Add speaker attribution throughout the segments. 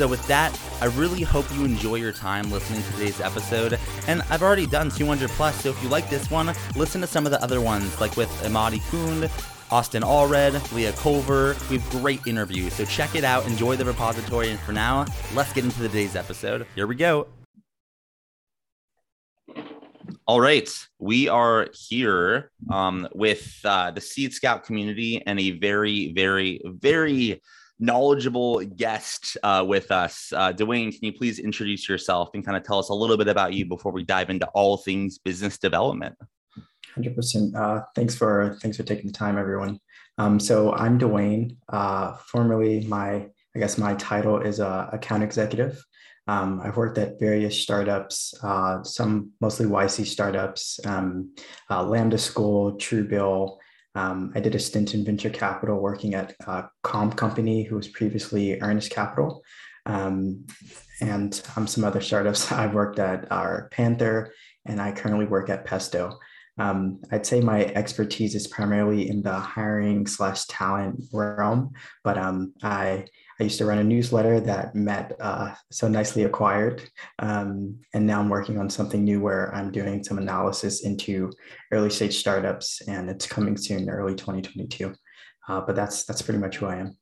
Speaker 1: So, with that, I really hope you enjoy your time listening to today's episode. And I've already done 200 plus, so if you like this one, listen to some of the other ones, like with Imadi Kund, Austin Allred, Leah Culver. We have great interviews, so check it out. Enjoy the repository. And for now, let's get into today's episode. Here we go. All right, we are here um, with uh, the Seed Scout community and a very, very, very knowledgeable guest uh, with us. Uh, Dwayne, can you please introduce yourself and kind of tell us a little bit about you before we dive into all things business development?
Speaker 2: Hundred uh, percent. Thanks for thanks for taking the time, everyone. Um, so I'm Dwayne. Uh, formerly, my I guess my title is a account executive. Um, I've worked at various startups, uh, some mostly YC startups, um, uh, Lambda School, Truebill, um, I did a stint in venture capital working at a comp company who was previously Earnest Capital. Um, and um, some other startups I've worked at are Panther, and I currently work at Pesto. Um, I'd say my expertise is primarily in the hiring slash talent realm, but um, I I used to run a newsletter that Matt uh, so nicely acquired. Um, and now I'm working on something new where I'm doing some analysis into early stage startups and it's coming soon, early 2022. Uh, but that's that's pretty much who I am.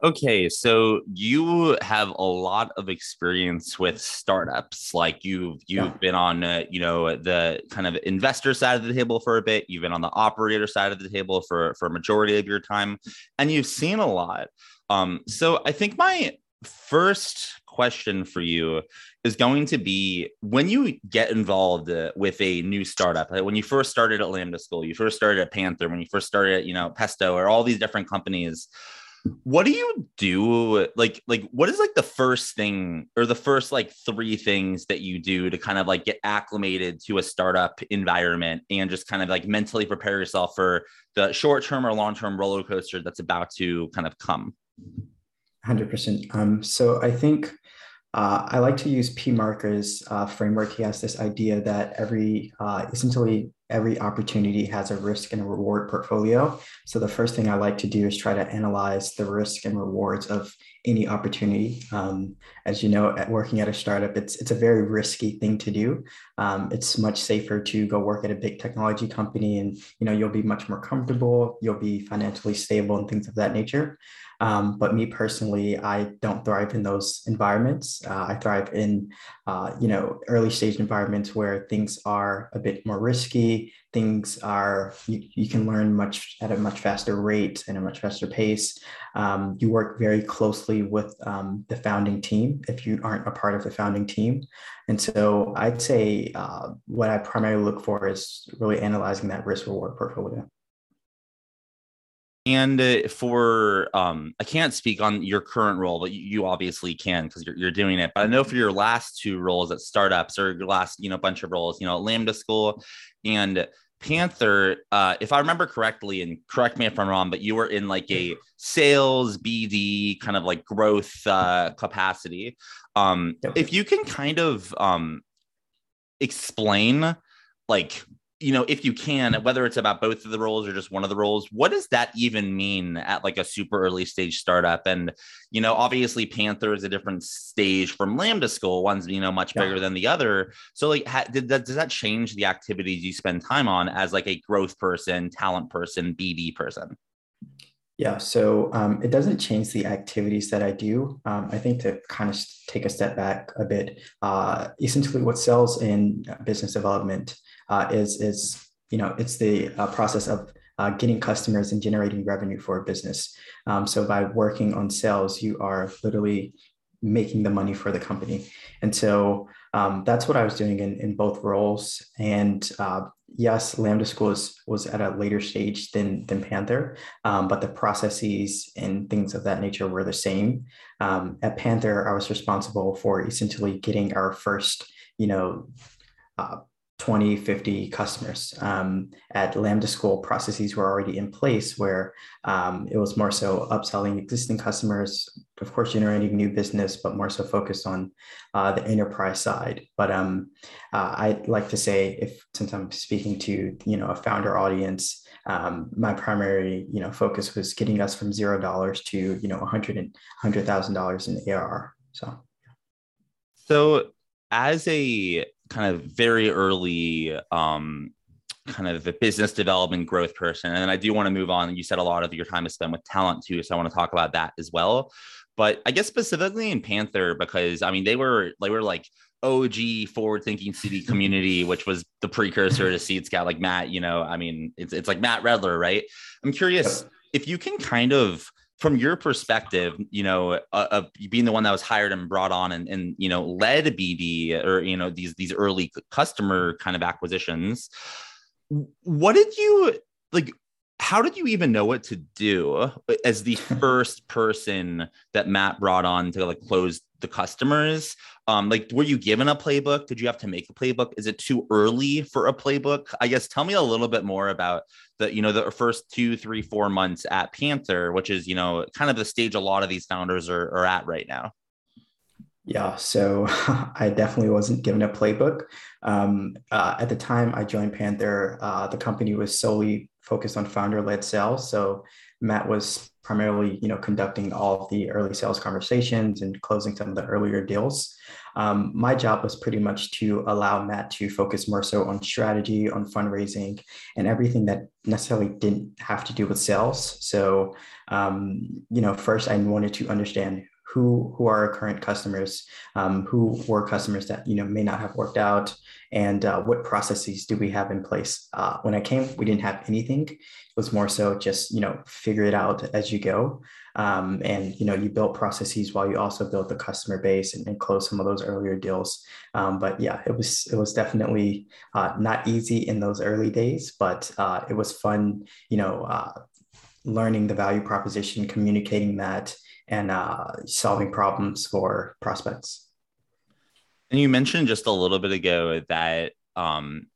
Speaker 1: Okay, so you have a lot of experience with startups. Like you've you've yeah. been on uh, you know the kind of investor side of the table for a bit. You've been on the operator side of the table for for a majority of your time, and you've seen a lot. Um, so I think my first question for you is going to be when you get involved uh, with a new startup like when you first started at lambda school you first started at panther when you first started at you know pesto or all these different companies what do you do like like what is like the first thing or the first like three things that you do to kind of like get acclimated to a startup environment and just kind of like mentally prepare yourself for the short term or long term roller coaster that's about to kind of come
Speaker 2: 100%. Um, so I think uh, I like to use P. Marker's uh, framework. He has this idea that every, uh, essentially, every opportunity has a risk and a reward portfolio. So the first thing I like to do is try to analyze the risk and rewards of any opportunity. Um, as you know, at working at a startup, it's it's a very risky thing to do. Um, it's much safer to go work at a big technology company, and you know you'll be much more comfortable. You'll be financially stable and things of that nature. Um, but me personally, I don't thrive in those environments. Uh, I thrive in, uh, you know, early stage environments where things are a bit more risky. Things are you, you can learn much at a much faster rate and a much faster pace. Um, you work very closely with um, the founding team if you aren't a part of the founding team. And so I'd say uh, what I primarily look for is really analyzing that risk reward portfolio.
Speaker 1: And uh, for um, I can't speak on your current role, but you, you obviously can because you're, you're doing it. But I know for your last two roles at startups or your last you know bunch of roles, you know Lambda School and Panther, uh, if I remember correctly, and correct me if I'm wrong, but you were in like a sales BD kind of like growth uh, capacity. Um. If you can kind of um, explain like you know, if you can, whether it's about both of the roles or just one of the roles, what does that even mean at like a super early stage startup? And, you know, obviously Panther is a different stage from Lambda School. One's, you know, much yeah. bigger than the other. So like, ha- did that, does that change the activities you spend time on as like a growth person, talent person, BD person?
Speaker 2: Yeah, so um, it doesn't change the activities that I do. Um, I think to kind of take a step back a bit, uh, essentially what sells in business development uh, is is you know it's the uh, process of uh, getting customers and generating revenue for a business. Um, so by working on sales, you are literally making the money for the company. And so um, that's what I was doing in, in both roles. And uh, yes, Lambda School was, was at a later stage than, than Panther, um, but the processes and things of that nature were the same. Um, at Panther, I was responsible for essentially getting our first, you know, uh, 20, 50 customers. Um, at Lambda School, processes were already in place where um, it was more so upselling existing customers, of course, generating new business, but more so focused on uh, the enterprise side. But um, uh, I'd like to say, if since I'm speaking to you know a founder audience, um, my primary you know focus was getting us from zero dollars to you know a hundred and hundred thousand dollars in ARR. So.
Speaker 1: So as a kind of very early um, kind of a business development growth person. And I do want to move on. You said a lot of your time is spent with talent too. So I want to talk about that as well. But I guess specifically in Panther, because I mean, they were, they were like OG forward thinking city community, which was the precursor to Seed Scout, like Matt, you know, I mean, it's, it's like Matt Redler, right? I'm curious if you can kind of from your perspective, you know, uh, of being the one that was hired and brought on and, and you know led BD or you know these these early customer kind of acquisitions, what did you like? How did you even know what to do as the first person that Matt brought on to like close the customers? Um, like, were you given a playbook? Did you have to make a playbook? Is it too early for a playbook? I guess tell me a little bit more about the, you know, the first two, three, four months at Panther, which is, you know, kind of the stage a lot of these founders are, are at right now.
Speaker 2: Yeah, so I definitely wasn't given a playbook. Um, uh, at the time I joined Panther, uh, the company was solely focused on founder-led sales. So Matt was primarily, you know, conducting all of the early sales conversations and closing some of the earlier deals. Um, my job was pretty much to allow Matt to focus more so on strategy, on fundraising, and everything that necessarily didn't have to do with sales. So, um, you know, first I wanted to understand who who are our current customers, um, who were customers that you know may not have worked out, and uh, what processes do we have in place. Uh, when I came, we didn't have anything. It was more so just you know figure it out as you go, um, and you know you built processes while you also built the customer base and, and close some of those earlier deals. Um, but yeah, it was it was definitely uh, not easy in those early days, but uh, it was fun. You know uh, learning the value proposition, communicating that, and uh, solving problems for prospects.
Speaker 1: And you mentioned just a little bit ago that um,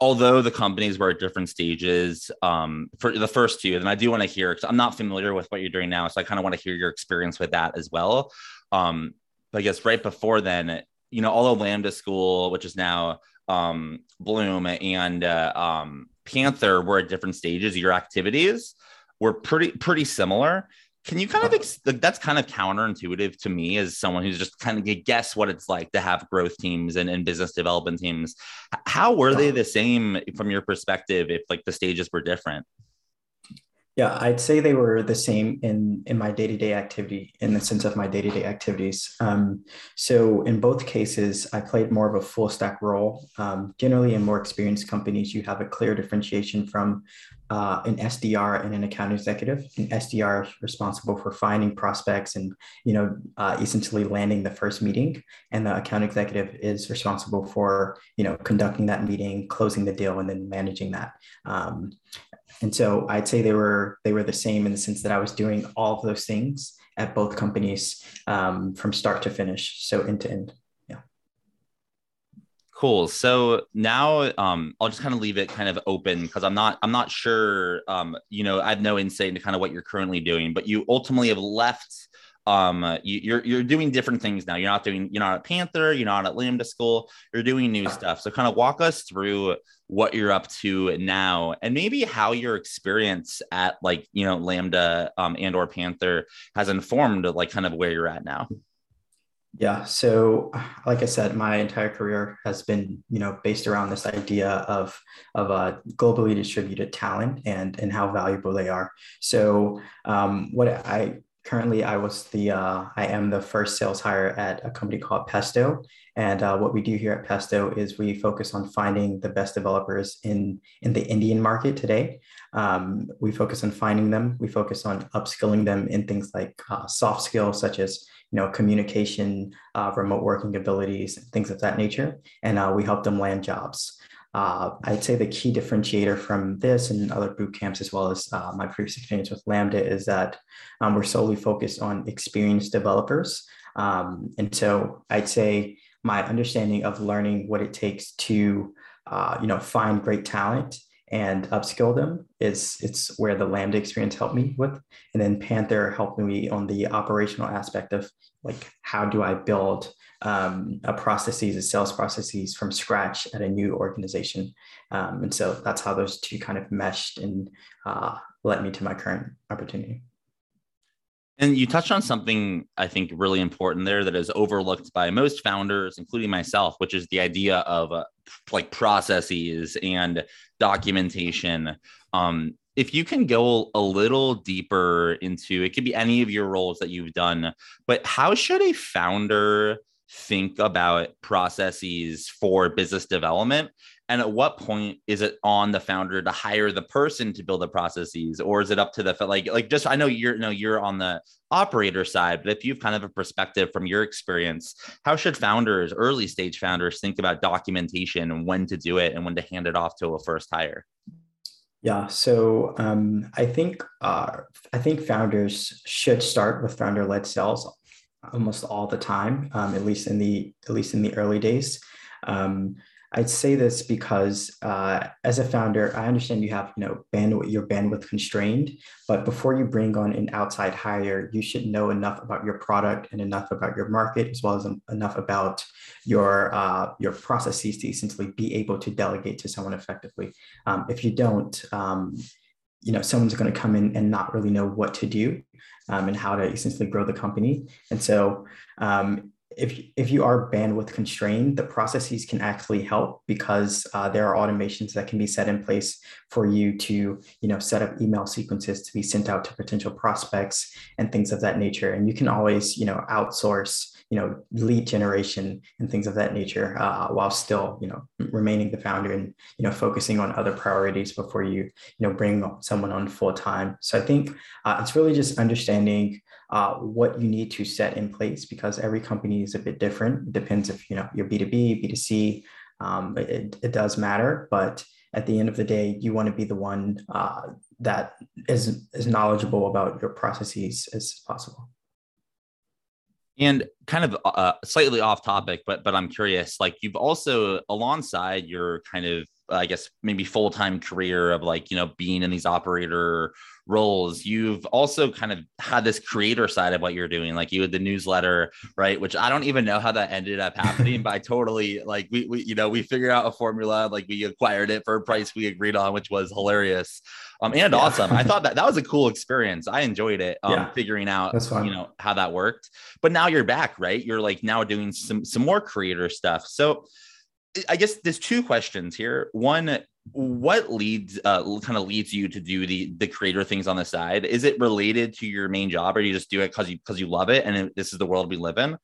Speaker 1: although the companies were at different stages um, for the first two, and I do want to hear because I'm not familiar with what you're doing now, so I kind of want to hear your experience with that as well. Um, but I guess right before then, you know, although Lambda School, which is now um, Bloom and uh, um, Panther, were at different stages, your activities were pretty pretty similar. Can you kind of ex- that's kind of counterintuitive to me as someone who's just kind of guess what it's like to have growth teams and, and business development teams. How were they the same from your perspective if like the stages were different?
Speaker 2: Yeah, I'd say they were the same in in my day to day activity, in the sense of my day to day activities. Um, so in both cases, I played more of a full stack role. Um, generally, in more experienced companies, you have a clear differentiation from uh, an SDR and an account executive. An SDR is responsible for finding prospects and you know uh, essentially landing the first meeting, and the account executive is responsible for you know conducting that meeting, closing the deal, and then managing that. Um, and so I'd say they were they were the same in the sense that I was doing all of those things at both companies um, from start to finish, so end to end. Yeah.
Speaker 1: Cool. So now um, I'll just kind of leave it kind of open because I'm not I'm not sure. Um, you know, I have no insight into kind of what you're currently doing, but you ultimately have left um you, you're you're doing different things now. You're not doing you're not at panther you're not at lambda school. You're doing new stuff. So kind of walk us through what you're up to now and maybe how your experience at like you know lambda um, and or panther has informed like kind of where you're at now.
Speaker 2: Yeah so like i said my entire career has been you know based around this idea of of a globally distributed talent and and how valuable they are. So um, what i currently I was the uh, I am the first sales hire at a company called Pesto, and uh, what we do here at Pesto is we focus on finding the best developers in in the Indian market today. Um, we focus on finding them. We focus on upskilling them in things like uh, soft skills such as you know, communication, uh, remote working abilities, things of that nature. And uh, we help them land jobs. Uh, I'd say the key differentiator from this and other boot camps, as well as uh, my previous experience with Lambda, is that um, we're solely focused on experienced developers. Um, and so I'd say my understanding of learning what it takes to, uh, you know, find great talent and upskill them is it's where the lambda experience helped me with. And then panther helped me on the operational aspect of like how do i build um, a processes a sales processes from scratch at a new organization? Um, and so that's how those two kind of meshed and uh, led me to my current opportunity.
Speaker 1: And you touched on something I think really important there that is overlooked by most founders, including myself, which is the idea of uh, like processes and documentation. Um, if you can go a little deeper into it, could be any of your roles that you've done, but how should a founder think about processes for business development and at what point is it on the founder to hire the person to build the processes or is it up to the like like just i know you're you know you're on the operator side but if you've kind of a perspective from your experience how should founders early stage founders think about documentation and when to do it and when to hand it off to a first hire
Speaker 2: yeah, so um, I think uh, I think founders should start with founder-led sales almost all the time, um, at least in the at least in the early days. Um, I'd say this because uh, as a founder, I understand you have you know bandwidth, your bandwidth constrained, but before you bring on an outside hire, you should know enough about your product and enough about your market, as well as enough about your uh, your processes to essentially be able to delegate to someone effectively. Um, if you don't, um, you know someone's going to come in and not really know what to do um, and how to essentially grow the company. And so um, if, if you are bandwidth constrained, the processes can actually help because uh, there are automations that can be set in place for you to, you know, set up email sequences to be sent out to potential prospects and things of that nature. And you can always, you know, outsource you know lead generation and things of that nature uh, while still you know remaining the founder and you know focusing on other priorities before you you know bring someone on full time so i think uh, it's really just understanding uh, what you need to set in place because every company is a bit different it depends if you know you're b2b b2c um, it, it does matter but at the end of the day you want to be the one uh, that is is knowledgeable about your processes as possible
Speaker 1: and kind of uh, slightly off topic, but but I'm curious. Like you've also alongside your kind of I guess maybe full time career of like you know being in these operator roles you've also kind of had this creator side of what you're doing like you had the newsletter right which i don't even know how that ended up happening but i totally like we, we you know we figured out a formula like we acquired it for a price we agreed on which was hilarious um and yeah. awesome. I thought that that was a cool experience. I enjoyed it um yeah. figuring out you know how that worked. But now you're back right? You're like now doing some some more creator stuff. So I guess there's two questions here. One, what leads uh, kind of leads you to do the the creator things on the side? Is it related to your main job, or you just do it because you because you love it and this is the world we live in?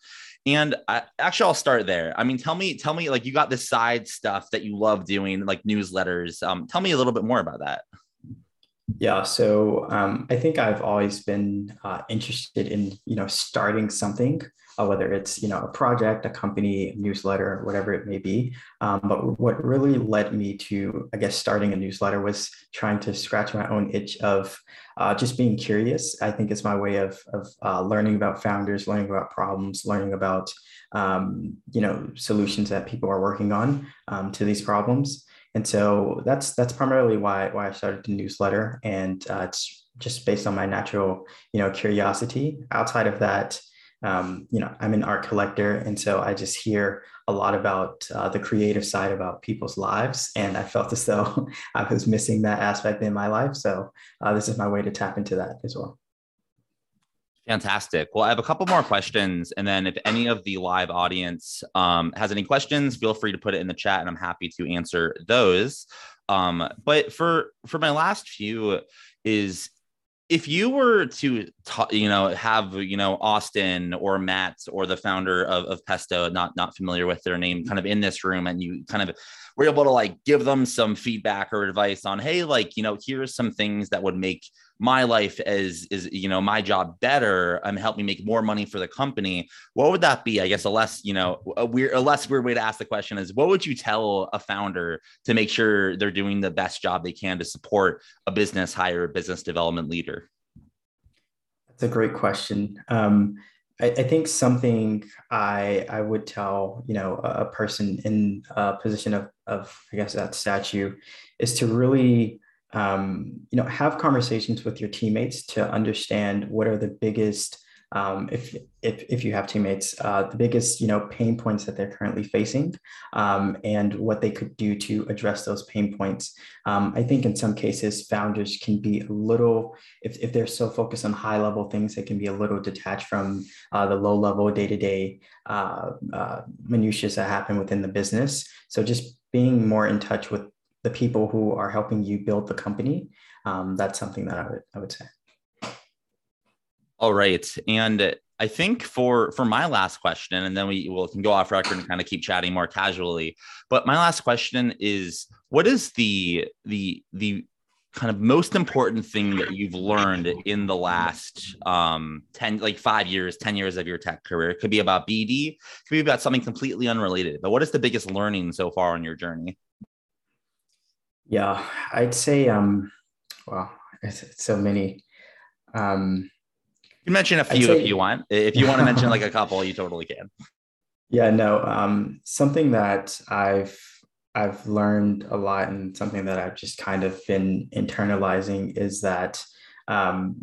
Speaker 1: And I, actually, I'll start there. I mean, tell me, tell me, like you got this side stuff that you love doing, like newsletters. Um, tell me a little bit more about that.
Speaker 2: Yeah, so um, I think I've always been uh, interested in you know starting something uh, whether it's you know a project, a company, newsletter, whatever it may be. Um, but what really led me to, I guess, starting a newsletter was trying to scratch my own itch of uh, just being curious. I think it's my way of of uh, learning about founders, learning about problems, learning about um, you know solutions that people are working on um, to these problems. And so that's that's primarily why why I started the newsletter, and uh, it's just based on my natural you know curiosity. Outside of that, um, you know, I'm an art collector, and so I just hear a lot about uh, the creative side about people's lives, and I felt as though I was missing that aspect in my life. So uh, this is my way to tap into that as well.
Speaker 1: Fantastic. Well, I have a couple more questions, and then if any of the live audience um, has any questions, feel free to put it in the chat, and I'm happy to answer those. Um, but for for my last few, is if you were to you know have you know austin or matt or the founder of, of pesto not not familiar with their name kind of in this room and you kind of were able to like give them some feedback or advice on hey like you know here's some things that would make my life as is you know my job better and help me make more money for the company what would that be? I guess a less you know a weird a less weird way to ask the question is what would you tell a founder to make sure they're doing the best job they can to support a business hire a business development leader?
Speaker 2: That's a great question. Um, I, I, think something I I would tell you know a, person in a position of of I guess that statue is to really um, you know have conversations with your teammates to understand what are the biggest um, if, if, if you have teammates, uh, the biggest you know pain points that they're currently facing, um, and what they could do to address those pain points. Um, I think in some cases, founders can be a little, if, if they're so focused on high level things, they can be a little detached from uh, the low level day to day minutiae that happen within the business. So just being more in touch with the people who are helping you build the company, um, that's something that I would I would say.
Speaker 1: All right. And I think for for my last question, and then we will can go off record and kind of keep chatting more casually. But my last question is what is the the the kind of most important thing that you've learned in the last um 10 like five years 10 years of your tech career it could be about bd could be about something completely unrelated but what is the biggest learning so far on your journey
Speaker 2: yeah i'd say um well it's, it's so many um
Speaker 1: you mention a few say, if you want. If you want to mention like a couple, you totally can.
Speaker 2: Yeah, no. Um, something that I've I've learned a lot, and something that I've just kind of been internalizing is that um,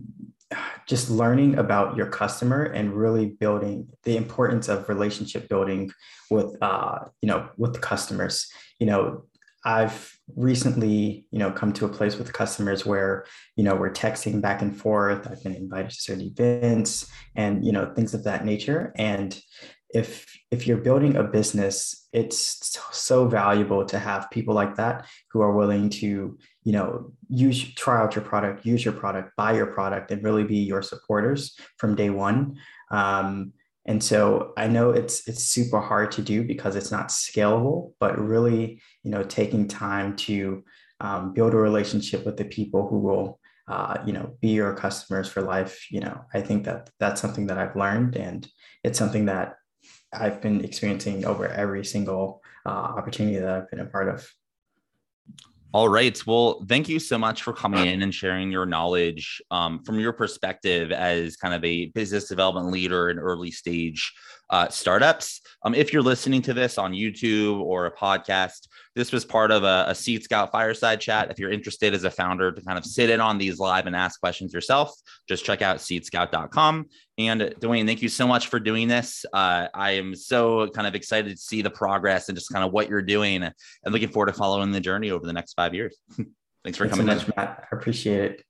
Speaker 2: just learning about your customer and really building the importance of relationship building with uh, you know with the customers. You know, I've recently, you know, come to a place with customers where, you know, we're texting back and forth. I've been invited to certain events and, you know, things of that nature. And if if you're building a business, it's so valuable to have people like that who are willing to, you know, use try out your product, use your product, buy your product, and really be your supporters from day one. Um, and so I know it's it's super hard to do because it's not scalable, but really, you know, taking time to um, build a relationship with the people who will, uh, you know, be your customers for life. You know, I think that that's something that I've learned, and it's something that I've been experiencing over every single uh, opportunity that I've been a part of.
Speaker 1: All right. Well, thank you so much for coming in and sharing your knowledge um, from your perspective as kind of a business development leader in early stage uh, startups. Um, if you're listening to this on YouTube or a podcast, this was part of a, a Seed Scout fireside chat. If you're interested as a founder to kind of sit in on these live and ask questions yourself, just check out seedscout.com. And Dwayne, thank you so much for doing this. Uh, I am so kind of excited to see the progress and just kind of what you're doing and looking forward to following the journey over the next five years. Thanks for Thanks coming
Speaker 2: so much, in. Matt. I appreciate it.